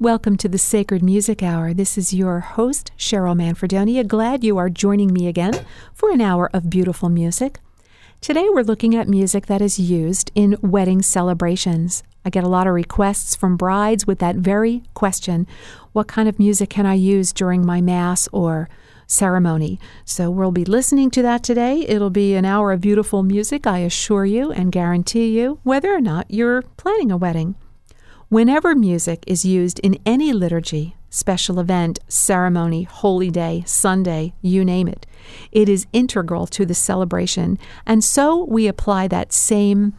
Welcome to the Sacred Music Hour. This is your host, Cheryl Manfredonia. Glad you are joining me again for an hour of beautiful music. Today we're looking at music that is used in wedding celebrations. I get a lot of requests from brides with that very question What kind of music can I use during my Mass or ceremony? So we'll be listening to that today. It'll be an hour of beautiful music, I assure you and guarantee you, whether or not you're planning a wedding. Whenever music is used in any liturgy, special event, ceremony, holy day, Sunday, you name it, it is integral to the celebration. And so we apply that same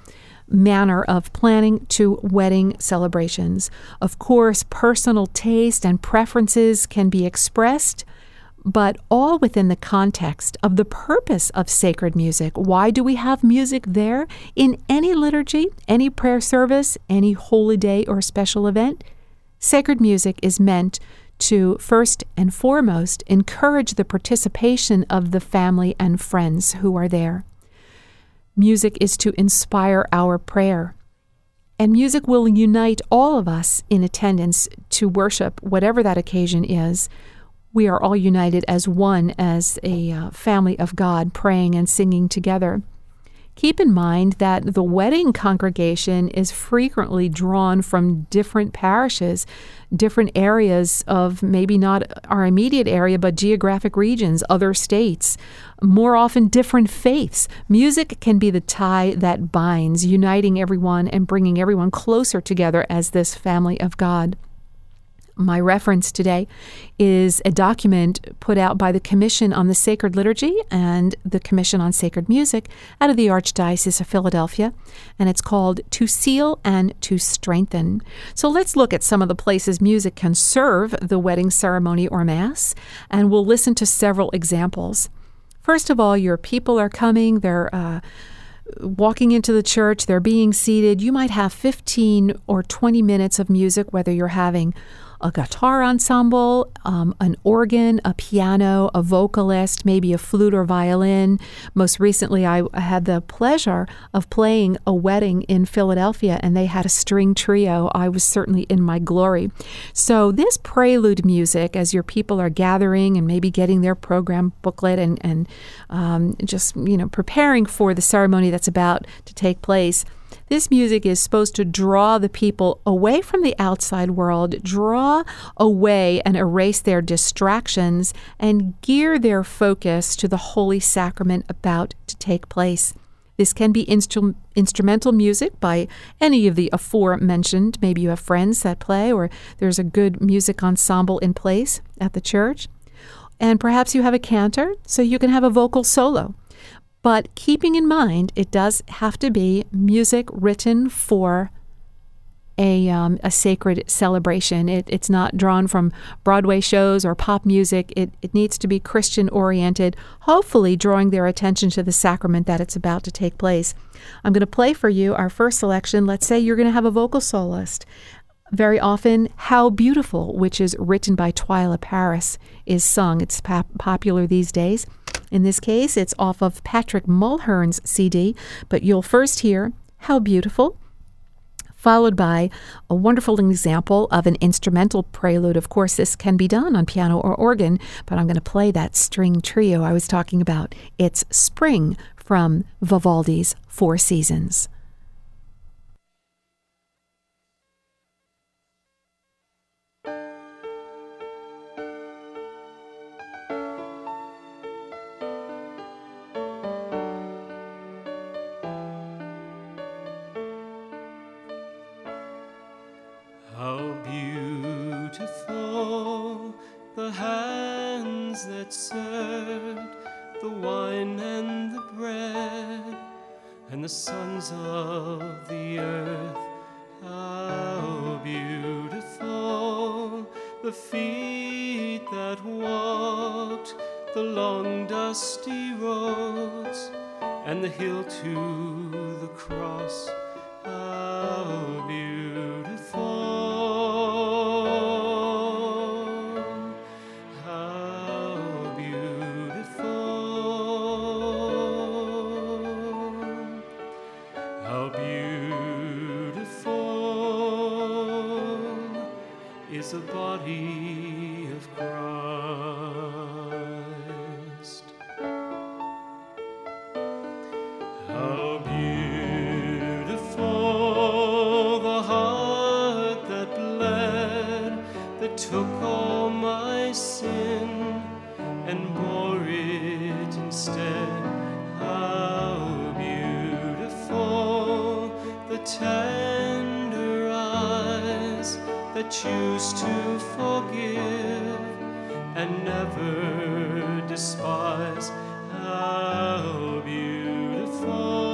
manner of planning to wedding celebrations. Of course, personal taste and preferences can be expressed but all within the context of the purpose of sacred music. Why do we have music there in any liturgy, any prayer service, any holy day or special event? Sacred music is meant to first and foremost encourage the participation of the family and friends who are there. Music is to inspire our prayer. And music will unite all of us in attendance to worship, whatever that occasion is, we are all united as one, as a uh, family of God, praying and singing together. Keep in mind that the wedding congregation is frequently drawn from different parishes, different areas of maybe not our immediate area, but geographic regions, other states, more often different faiths. Music can be the tie that binds, uniting everyone and bringing everyone closer together as this family of God. My reference today is a document put out by the Commission on the Sacred Liturgy and the Commission on Sacred Music out of the Archdiocese of Philadelphia, and it's called To Seal and to Strengthen. So let's look at some of the places music can serve the wedding ceremony or Mass, and we'll listen to several examples. First of all, your people are coming, they're uh, walking into the church, they're being seated. You might have 15 or 20 minutes of music, whether you're having a guitar ensemble, um, an organ, a piano, a vocalist, maybe a flute or violin. Most recently, I had the pleasure of playing a wedding in Philadelphia, and they had a string trio. I was certainly in my glory. So, this prelude music, as your people are gathering and maybe getting their program booklet and, and um, just you know preparing for the ceremony that's about to take place this music is supposed to draw the people away from the outside world, draw away and erase their distractions, and gear their focus to the holy sacrament about to take place. This can be instru- instrumental music by any of the aforementioned. Maybe you have friends that play, or there's a good music ensemble in place at the church. And perhaps you have a cantor, so you can have a vocal solo. But keeping in mind, it does have to be music written for a, um, a sacred celebration. It, it's not drawn from Broadway shows or pop music. It, it needs to be Christian oriented, hopefully, drawing their attention to the sacrament that it's about to take place. I'm going to play for you our first selection. Let's say you're going to have a vocal soloist. Very often, How Beautiful, which is written by Twila Paris, is sung. It's pop- popular these days. In this case, it's off of Patrick Mulhern's CD, but you'll first hear How Beautiful, followed by a wonderful example of an instrumental prelude. Of course, this can be done on piano or organ, but I'm going to play that string trio I was talking about. It's Spring from Vivaldi's Four Seasons. The wine and the bread, and the sons of the earth. How beautiful the feet that walked the long dusty roads and the hill to the cross. How tender eyes that choose to forgive and never despise. How beautiful!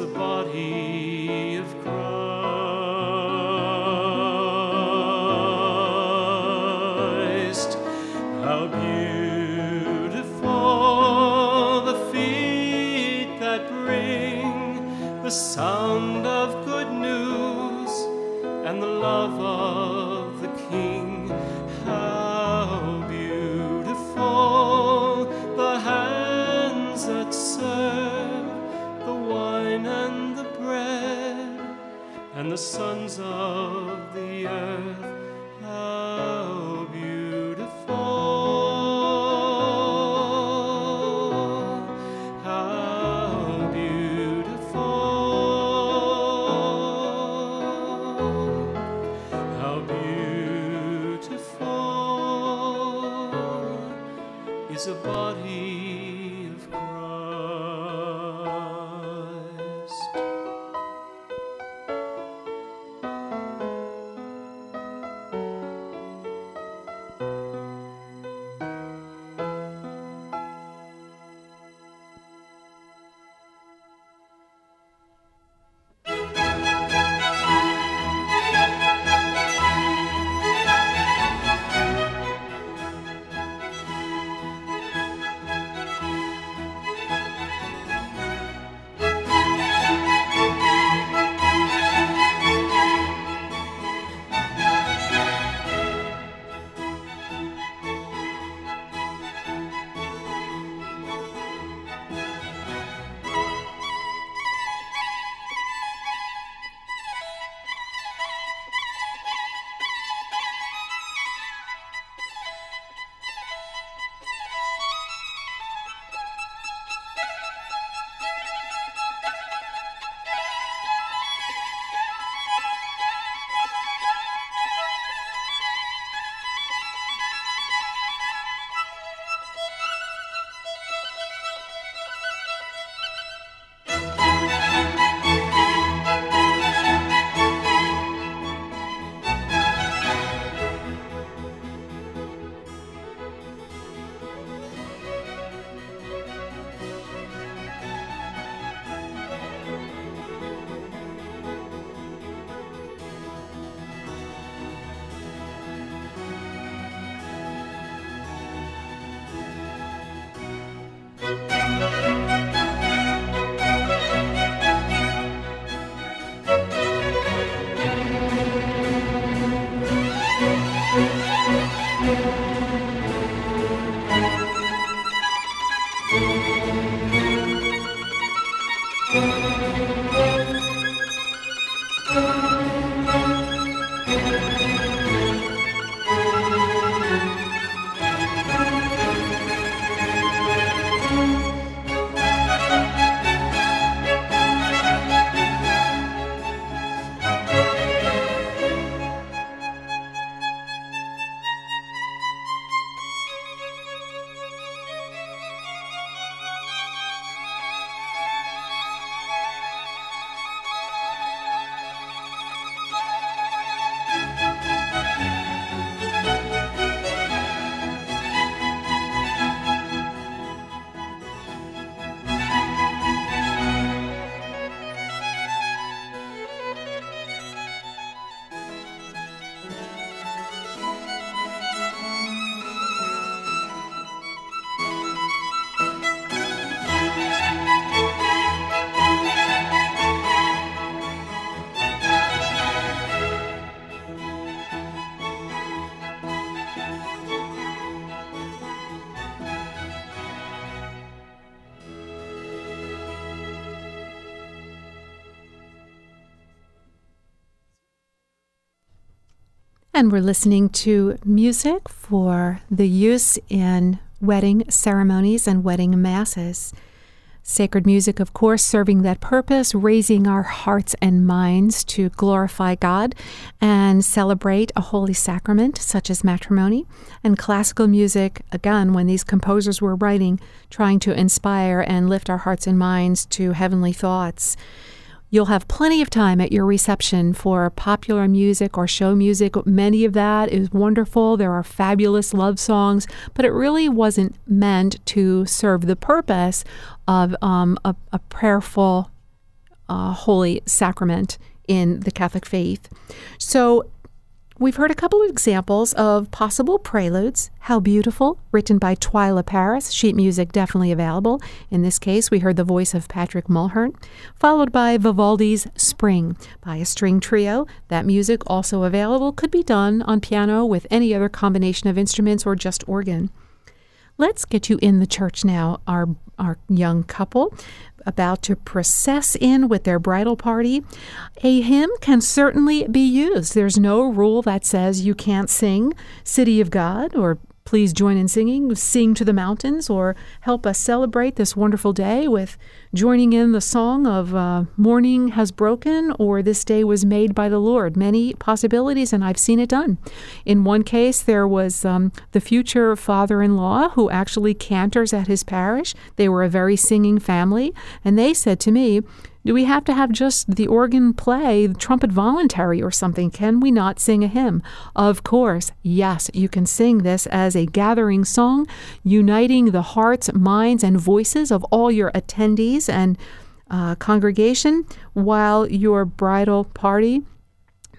above. And we're listening to music for the use in wedding ceremonies and wedding masses. Sacred music, of course, serving that purpose, raising our hearts and minds to glorify God and celebrate a holy sacrament such as matrimony. And classical music, again, when these composers were writing, trying to inspire and lift our hearts and minds to heavenly thoughts. You'll have plenty of time at your reception for popular music or show music. Many of that is wonderful. There are fabulous love songs, but it really wasn't meant to serve the purpose of um, a, a, prayerful, uh, holy sacrament in the Catholic faith. So We've heard a couple of examples of possible preludes. How Beautiful, written by Twila Paris, sheet music definitely available. In this case, we heard the voice of Patrick Mulhern, followed by Vivaldi's Spring by a string trio. That music also available could be done on piano with any other combination of instruments or just organ. Let's get you in the church now, our, our young couple about to process in with their bridal party. A hymn can certainly be used. There's no rule that says you can't sing City of God or Please join in singing, Sing to the Mountains, or help us celebrate this wonderful day with joining in the song of uh, Morning Has Broken or This Day Was Made by the Lord. Many possibilities, and I've seen it done. In one case, there was um, the future father in law who actually cantors at his parish. They were a very singing family, and they said to me, do we have to have just the organ play, the trumpet voluntary or something? Can we not sing a hymn? Of course, yes, you can sing this as a gathering song, uniting the hearts, minds, and voices of all your attendees and uh, congregation while your bridal party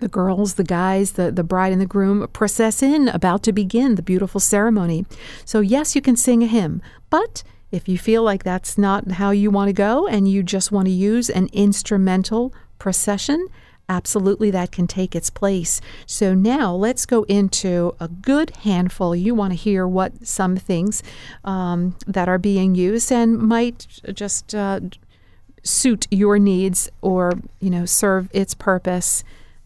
the girls, the guys, the, the bride and the groom process in, about to begin the beautiful ceremony. So, yes, you can sing a hymn, but if you feel like that's not how you want to go and you just want to use an instrumental procession, absolutely that can take its place. So now let's go into a good handful. You want to hear what some things um, that are being used and might just uh, suit your needs or you know serve its purpose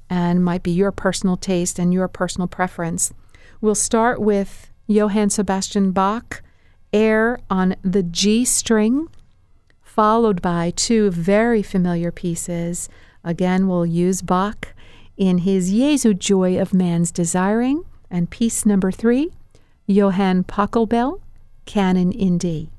and might be your personal taste and your personal preference. We'll start with Johann Sebastian Bach air on the G string, followed by two very familiar pieces. Again, we'll use Bach in his Jesu Joy of Man's Desiring, and piece number three, Johann Pachelbel, Canon in D.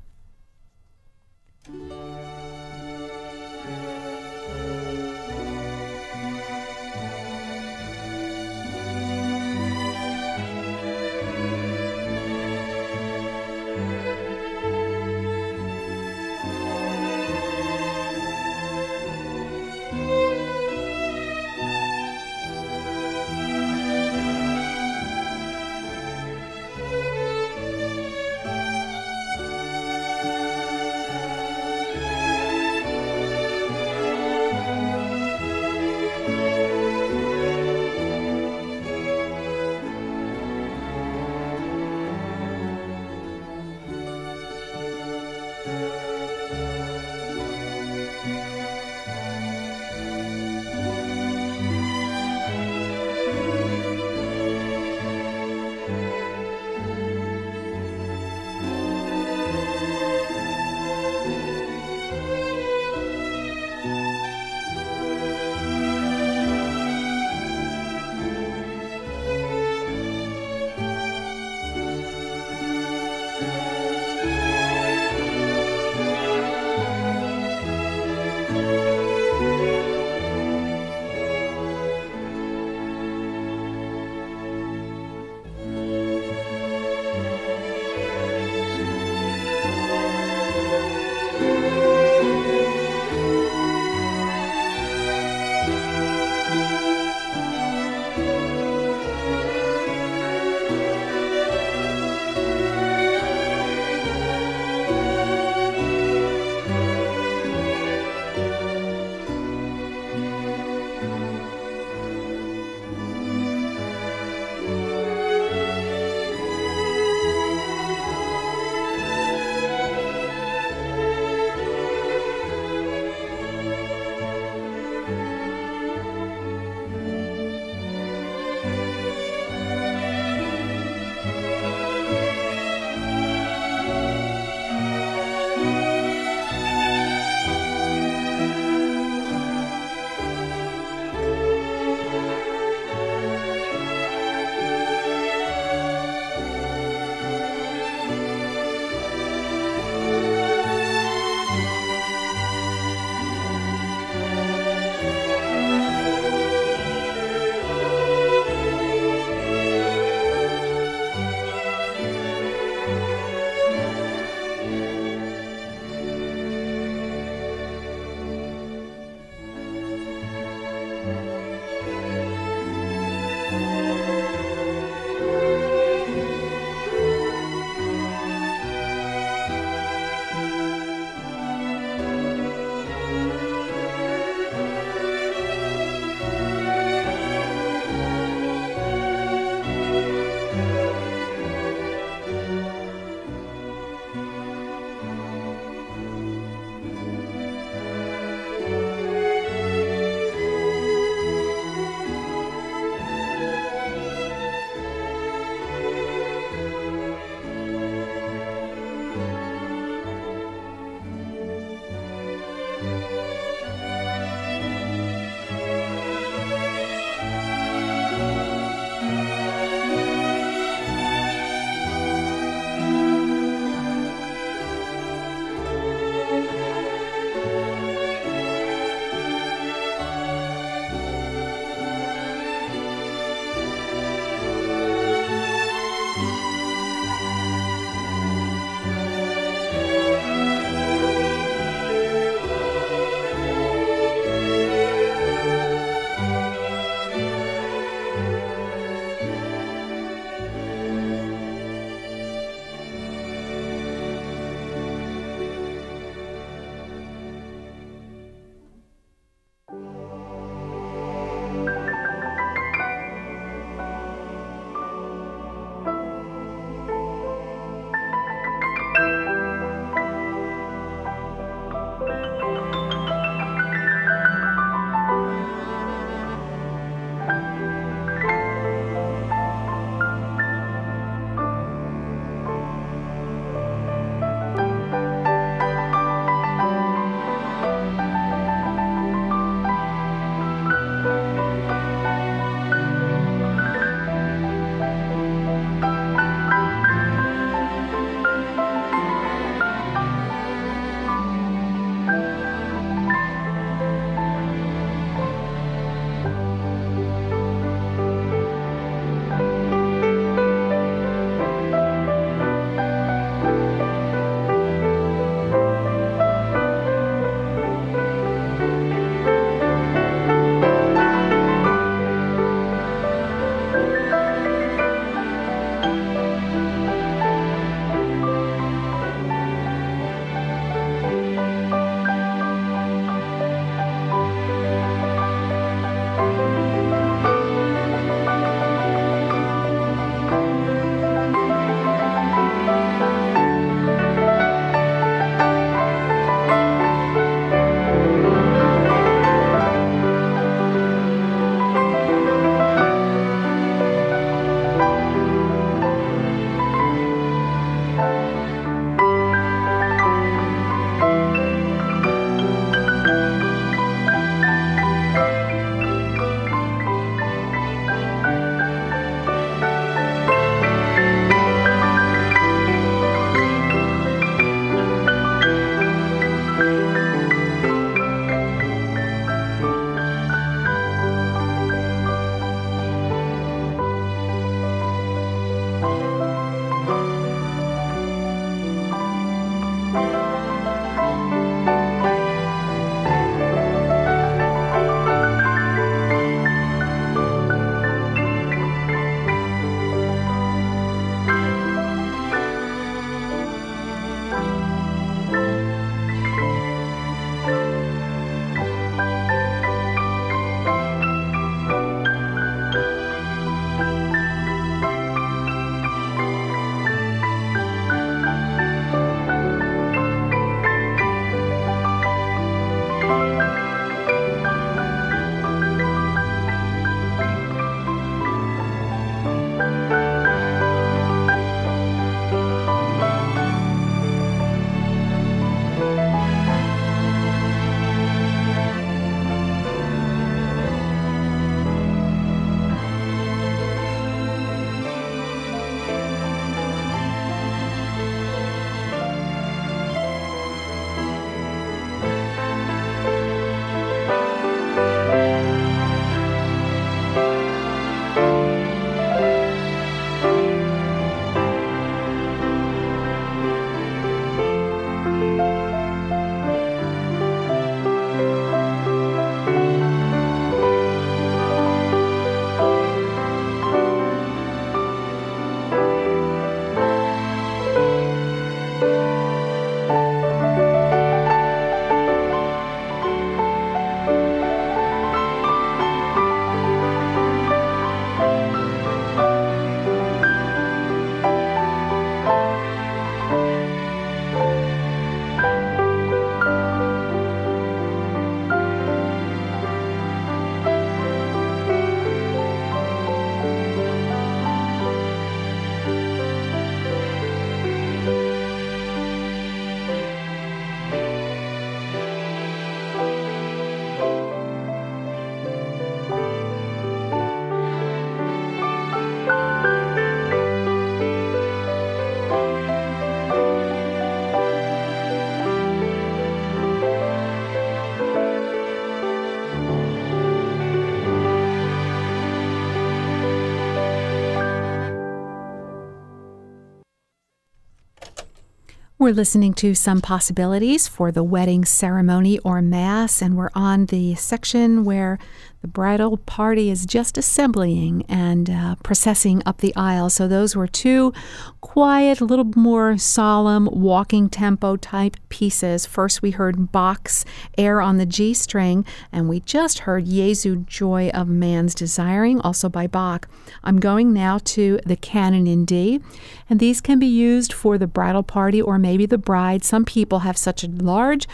We're listening to some possibilities for the wedding ceremony or mass, and we're on the section where the bridal party is just assembling and uh, processing up the aisle. So, those were two quiet, a little more solemn, walking tempo type pieces. First, we heard Bach's Air on the G string, and we just heard Jesu Joy of Man's Desiring, also by Bach. I'm going now to the Canon in D, and these can be used for the bridal party or maybe the bride. Some people have such a large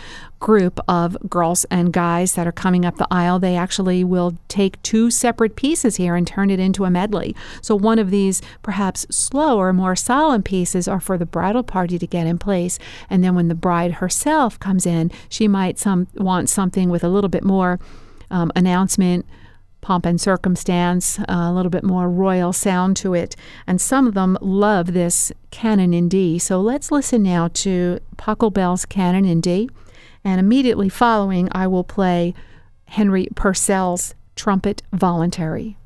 group of girls and guys that are coming up the aisle, they actually will take two separate pieces here and turn it into a medley. So one of these perhaps slower, more solemn pieces are for the bridal party to get in place. And then when the bride herself comes in, she might some want something with a little bit more um, announcement pomp and circumstance, uh, a little bit more royal sound to it. And some of them love this canon in D. So let's listen now to Pachelbel's canon in D. And immediately following, I will play Henry Purcell's Trumpet Voluntary.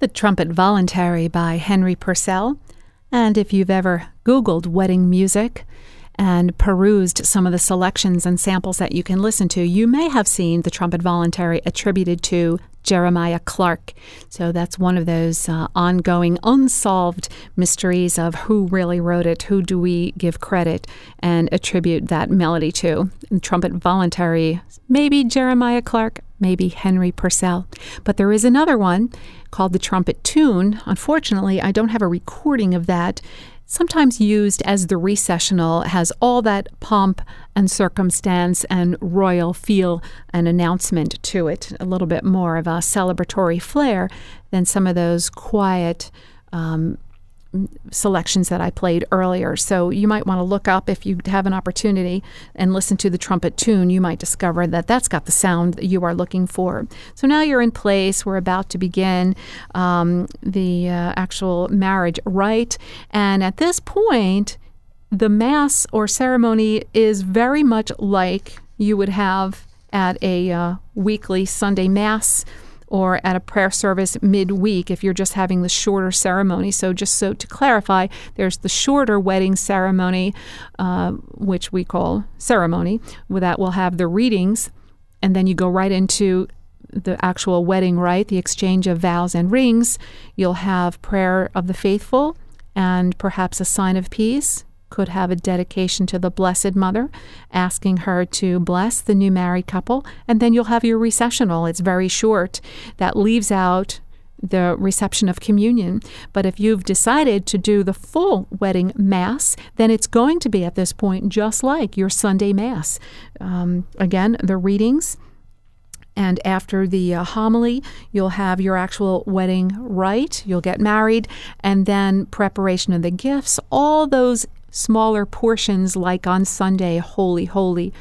The Trumpet Voluntary by Henry Purcell. And if you've ever Googled wedding music and perused some of the selections and samples that you can listen to, you may have seen the Trumpet Voluntary attributed to Jeremiah Clarke. So that's one of those uh, ongoing, unsolved mysteries of who really wrote it, who do we give credit and attribute that melody to. And trumpet voluntary, maybe Jeremiah Clarke, maybe Henry Purcell. But there is another one called the trumpet tune. Unfortunately, I don't have a recording of that sometimes used as the recessional, has all that pomp and circumstance and royal feel and announcement to it, a little bit more of a celebratory flair than some of those quiet um, selections that I played earlier. So you might want to look up if you have an opportunity and listen to the trumpet tune. You might discover that that's got the sound that you are looking for. So now you're in place. We're about to begin um, the uh, actual marriage rite. And at this point, the Mass or ceremony is very much like you would have at a uh, weekly Sunday Mass or at a prayer service midweek if you're just having the shorter ceremony. So, just so to clarify, there's the shorter wedding ceremony, uh, which we call ceremony, that will have the readings, and then you go right into the actual wedding rite, the exchange of vows and rings. You'll have prayer of the faithful and perhaps a sign of peace could have a dedication to the Blessed Mother, asking her to bless the new married couple, and then you'll have your recessional. It's very short. That leaves out the reception of communion. But if you've decided to do the full wedding mass, then it's going to be at this point just like your Sunday mass. Um, again, the readings. And after the uh, homily, you'll have your actual wedding rite. You'll get married, and then preparation of the gifts. All those smaller portions like on Sunday, Holy, Holy,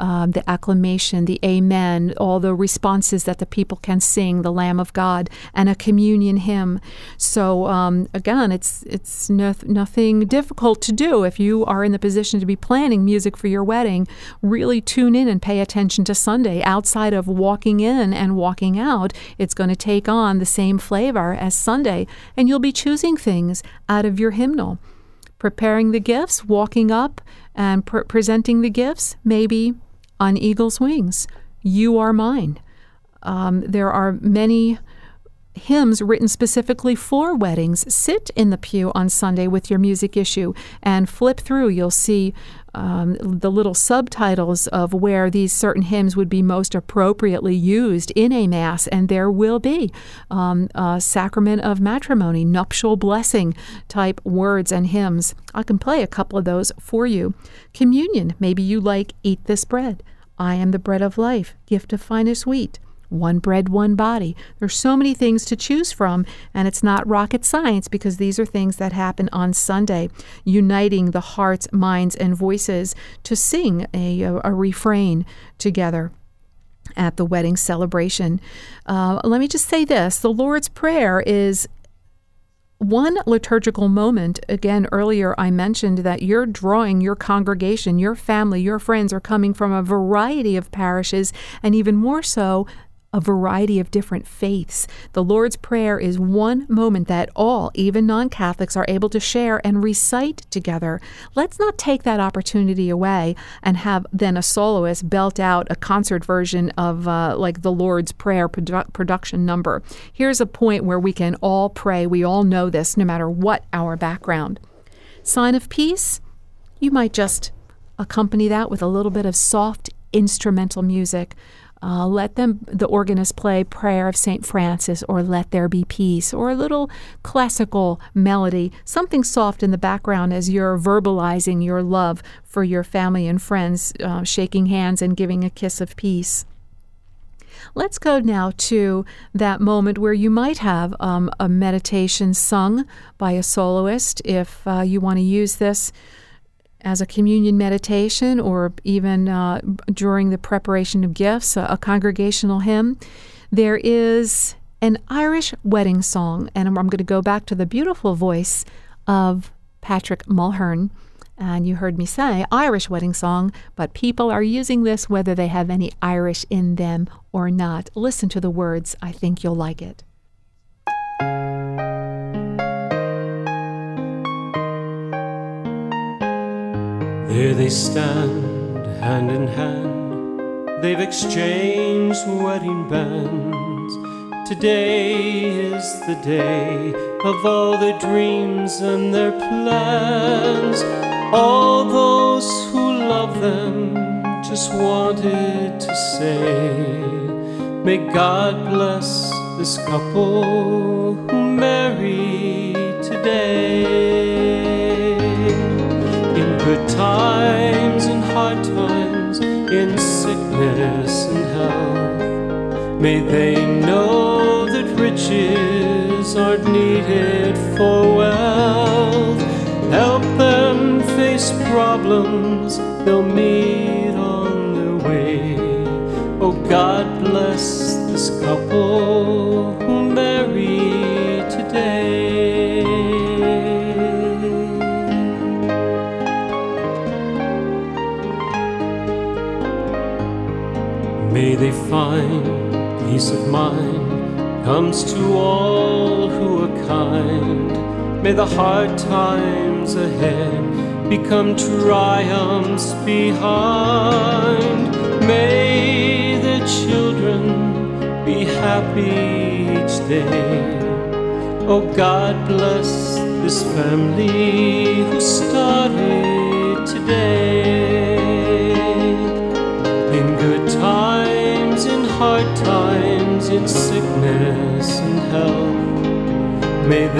um, the acclamation, the Amen, all the responses that the people can sing, the Lamb of God, and a communion hymn. So um, again, it's it's no, nothing difficult to do if you are in the position to be planning music for your wedding. Really tune in and pay attention to Sunday. Outside of walking in and walking out, it's going to take on the same flavor as Sunday, and you'll be choosing things out of your hymnal preparing the gifts, walking up and pre- presenting the gifts, maybe on eagle's wings. You are mine. Um, there are many hymns written specifically for weddings. Sit in the pew on Sunday with your music issue and flip through. You'll see um, the little subtitles of where these certain hymns would be most appropriately used in a Mass, and there will be um, sacrament of matrimony, nuptial blessing type words and hymns. I can play a couple of those for you. Communion, maybe you like Eat This Bread. I am the bread of life, gift of finest wheat one bread, one body. There's so many things to choose from, and it's not rocket science because these are things that happen on Sunday, uniting the hearts, minds, and voices to sing a, a, a refrain together at the wedding celebration. Uh, let me just say this the Lord's Prayer is one liturgical moment, again, earlier I mentioned that you're drawing your congregation, your family, your friends are coming from a variety of parishes, and even more so, a variety of different faiths. The Lord's Prayer is one moment that all, even non Catholics, are able to share and recite together. Let's not take that opportunity away and have then a soloist belt out a concert version of uh, like the Lord's Prayer produ- production number. Here's a point where we can all pray. We all know this, no matter what our background. Sign of peace, you might just accompany that with a little bit of soft instrumental music. Uh, let them, the organist, play Prayer of St. Francis or Let There Be Peace or a little classical melody, something soft in the background as you're verbalizing your love for your family and friends, uh, shaking hands and giving a kiss of peace. Let's go now to that moment where you might have um, a meditation sung by a soloist if uh, you want to use this as a communion meditation or even uh, during the preparation of gifts, a, a, congregational hymn. There is an Irish wedding song, and I'm, I'm going to go back to the beautiful voice of Patrick Mulhern. And you heard me say Irish wedding song, but people are using this whether they have any Irish in them or not. Listen to the words. I think you'll like it. They stand, hand in hand. They've exchanged wedding bands. Today is the day of all their dreams and their plans. All those who love them just wanted to say, May God bless this couple good times, and hard times, in sickness and health, may they know that riches aren't needed for wealth. Help them face problems they'll meet find peace of mind comes to all who are kind. May the hard times ahead become triumphs behind. May the children be happy each day. Oh God bless this family who started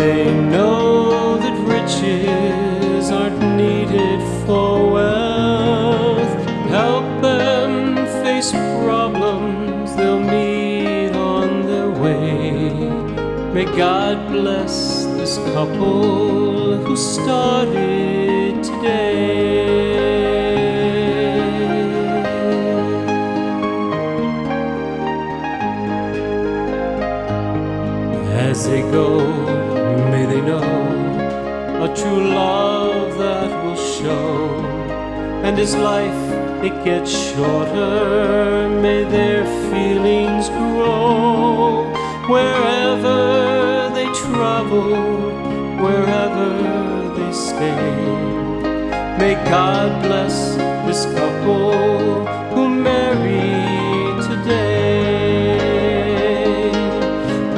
they know that riches aren't needed for wealth. Help them face problems they'll meet on their way. May God bless this couple who started today. As they go, as life it gets shorter, may their feelings grow. Wherever they travel, wherever they stay, may God bless this couple who marry today.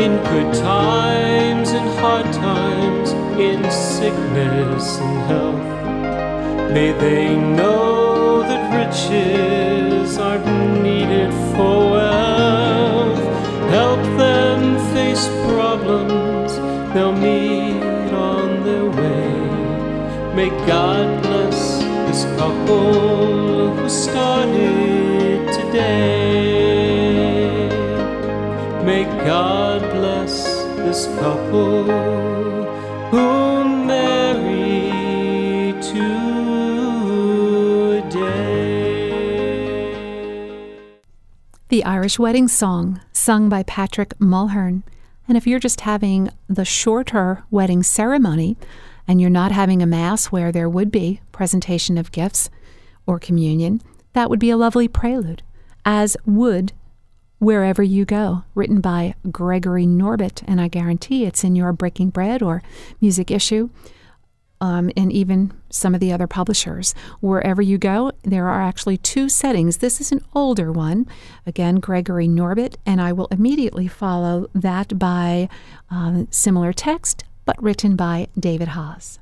In good times and hard times, in sickness and health, may they know that riches aren't needed for wealth. Help them face problems they'll meet on their way. May God bless this couple who started today. May God bless this couple Irish Wedding Song, sung by Patrick Mulhern. And if you're just having the shorter wedding ceremony and you're not having a mass where there would be presentation of gifts or communion, that would be a lovely prelude, as would Wherever You Go, written by Gregory Norbet. And I guarantee it's in your Breaking Bread or Music Issue. Um, and even some of the other publishers. Wherever you go, there are actually two settings. This is an older one, again, Gregory Norbet, and I will immediately follow that by um, similar text, but written by David Haas.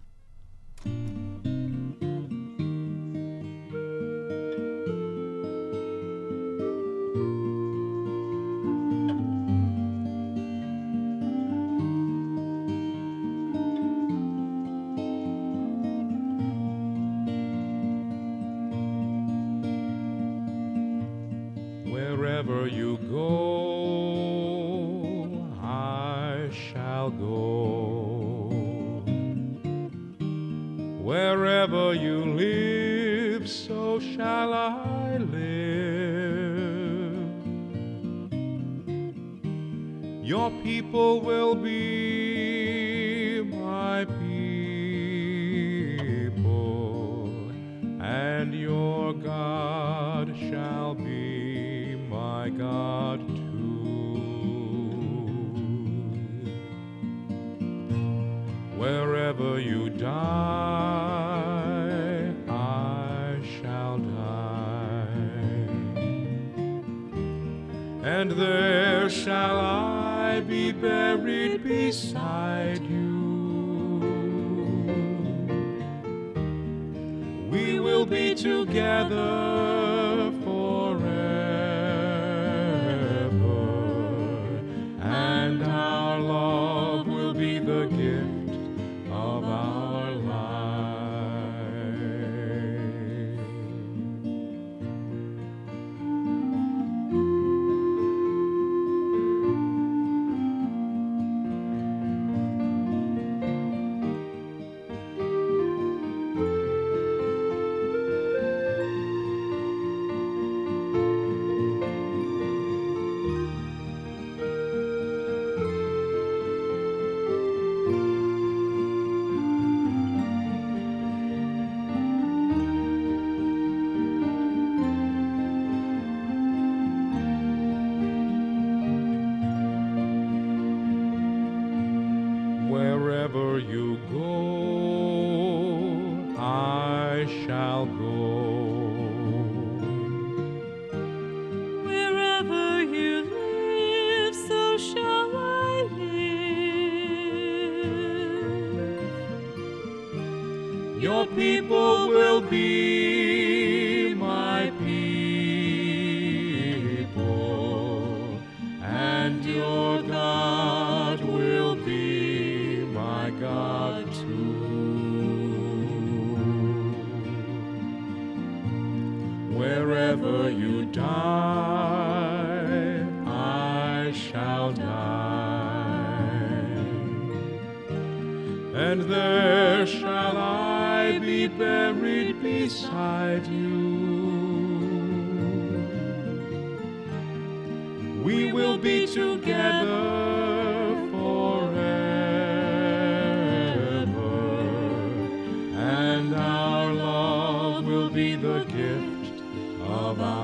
Of our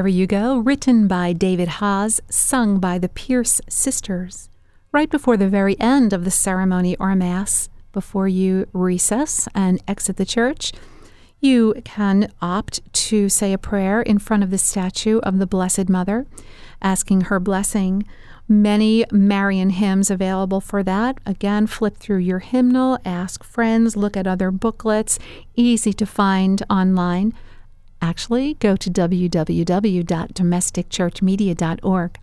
Wherever You Go, written by David Haas, sung by the Pierce Sisters. Right before the very end of the ceremony or Mass, before you recess and exit the church, you can opt to say a prayer in front of the statue of the Blessed Mother, asking her blessing. Many Marian hymns available for that. Again, flip through your hymnal, ask friends, look at other booklets, easy to find online. Actually, go to www.domesticchurchmedia.org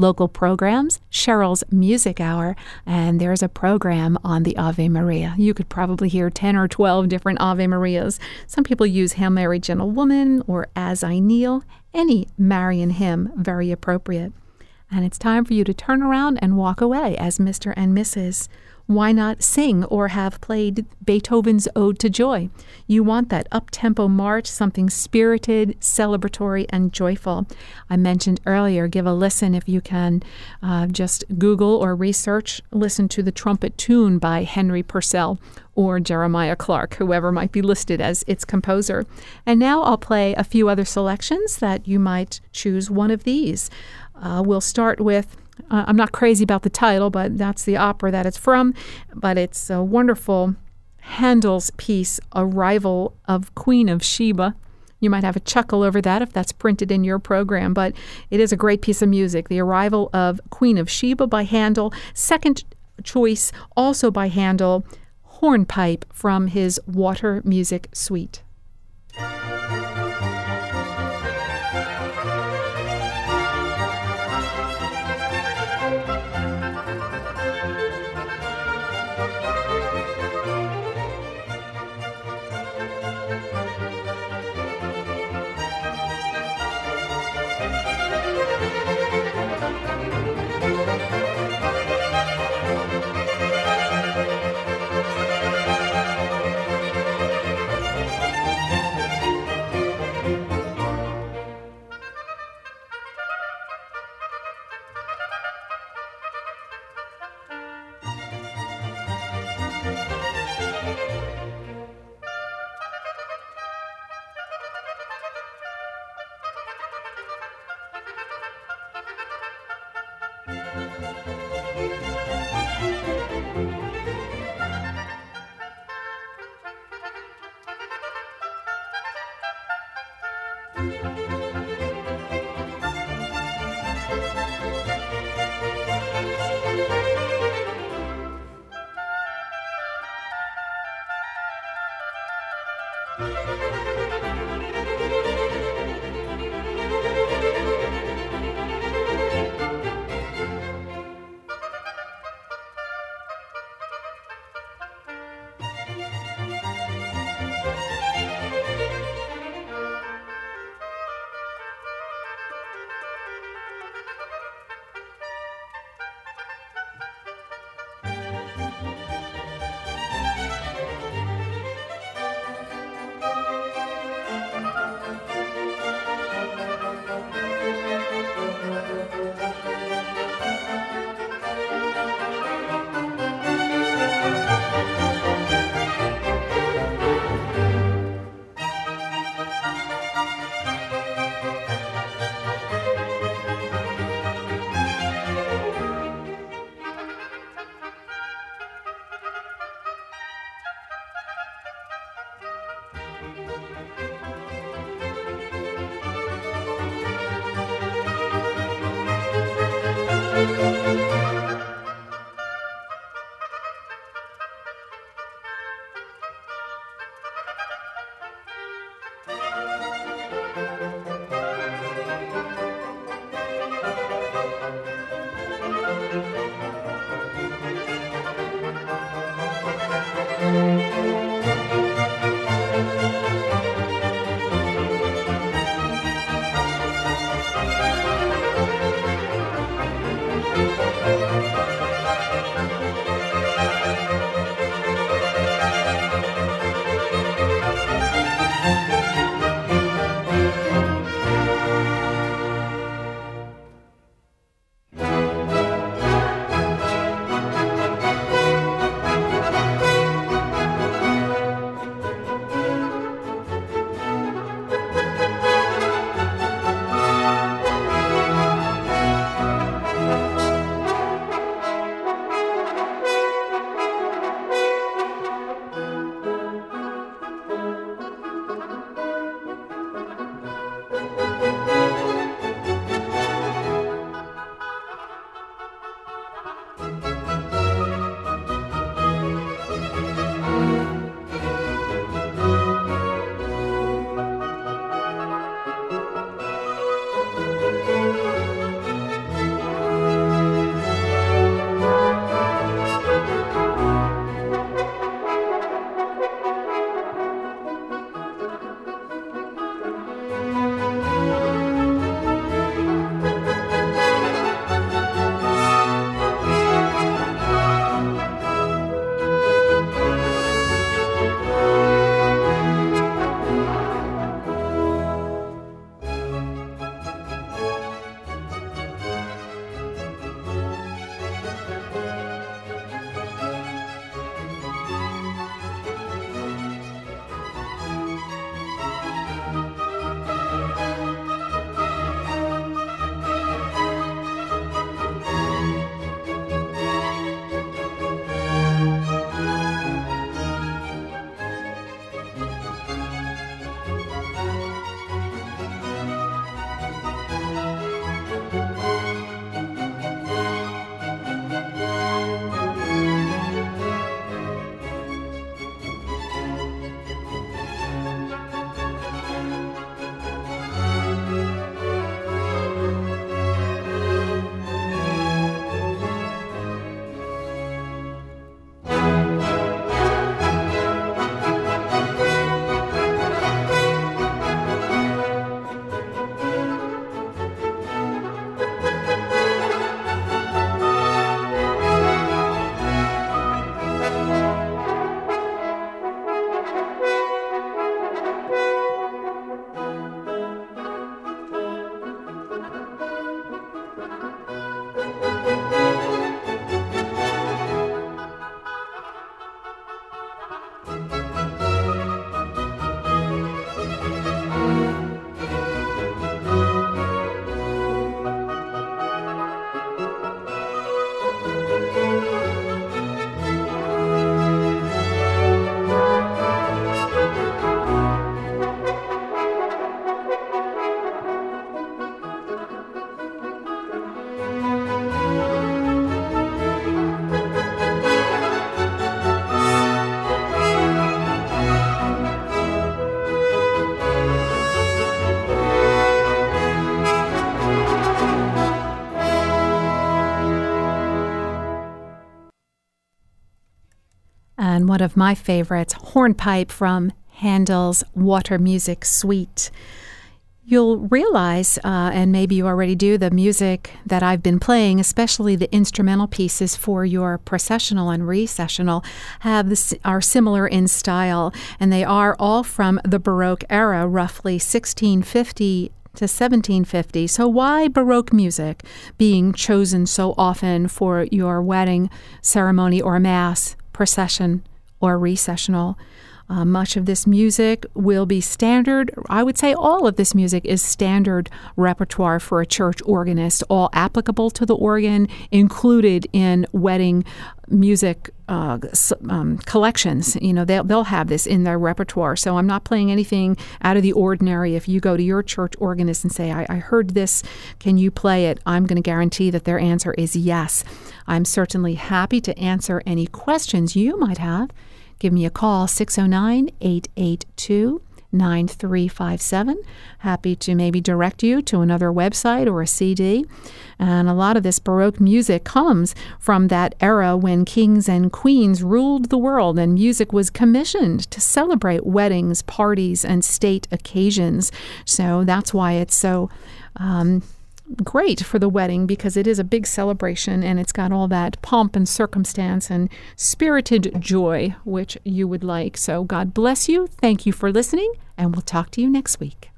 local programs, Cheryl's Music Hour, and there's a program on the Ave Maria. You could probably hear 10 or 12 different Ave Marias. Some people use Hail Mary, Gentle Woman or As I Kneel, any Marian hymn, very appropriate. And it's time for you to turn around and walk away as Mr. and Mrs why not sing or have played Beethoven's Ode to Joy? You want that up tempo march, something spirited, celebratory, and joyful. I mentioned earlier, give a listen if you can. Uh, just Google or research, listen to the trumpet tune by Henry Purcell or Jeremiah Clarke, whoever might be listed as its composer. And now I'll play a few other selections that you might choose one of these. Uh, we'll start with uh, I'm not crazy about the title, but that's the opera that it's from. But it's a wonderful Handel's piece, Arrival of Queen of Sheba. You might have a chuckle over that if that's printed in your program, but it is a great piece of music. The Arrival of Queen of Sheba by Handel. Second choice, also by Handel, Hornpipe from his Water Music Suite. Música one of my favorites, Hornpipe from Handel's Water Music Suite. You'll realize, uh, and maybe you already do, the music that I've been playing, especially the instrumental pieces for your processional and recessional, have this, are similar in style, and they are all from the Baroque era, roughly 1650 to 1750. So, why Baroque music being chosen so often for your wedding ceremony or mass, procession, or recessional? Uh, much of this music will be standard. I would say all of this music is standard repertoire for a church organist, all applicable to the organ, included in wedding music uh, um, collections. You know, they'll, they'll have this in their repertoire. So I'm not playing anything out of the ordinary. If you go to your church organist and say, I, I heard this, can you play it? I'm going to guarantee that their answer is yes. I'm certainly happy to answer any questions you might have Give me a call, 609 882 9357. Happy to maybe direct you to another website or a CD. And a lot of this Baroque music comes from that era when kings and queens ruled the world and music was commissioned to celebrate weddings, parties, and state occasions. So that's why it's so. Um, great for the wedding because it is a big celebration and it's got all that pomp and circumstance and spirited joy which you would like. So God bless you. Thank you for listening, and we'll talk to you next week.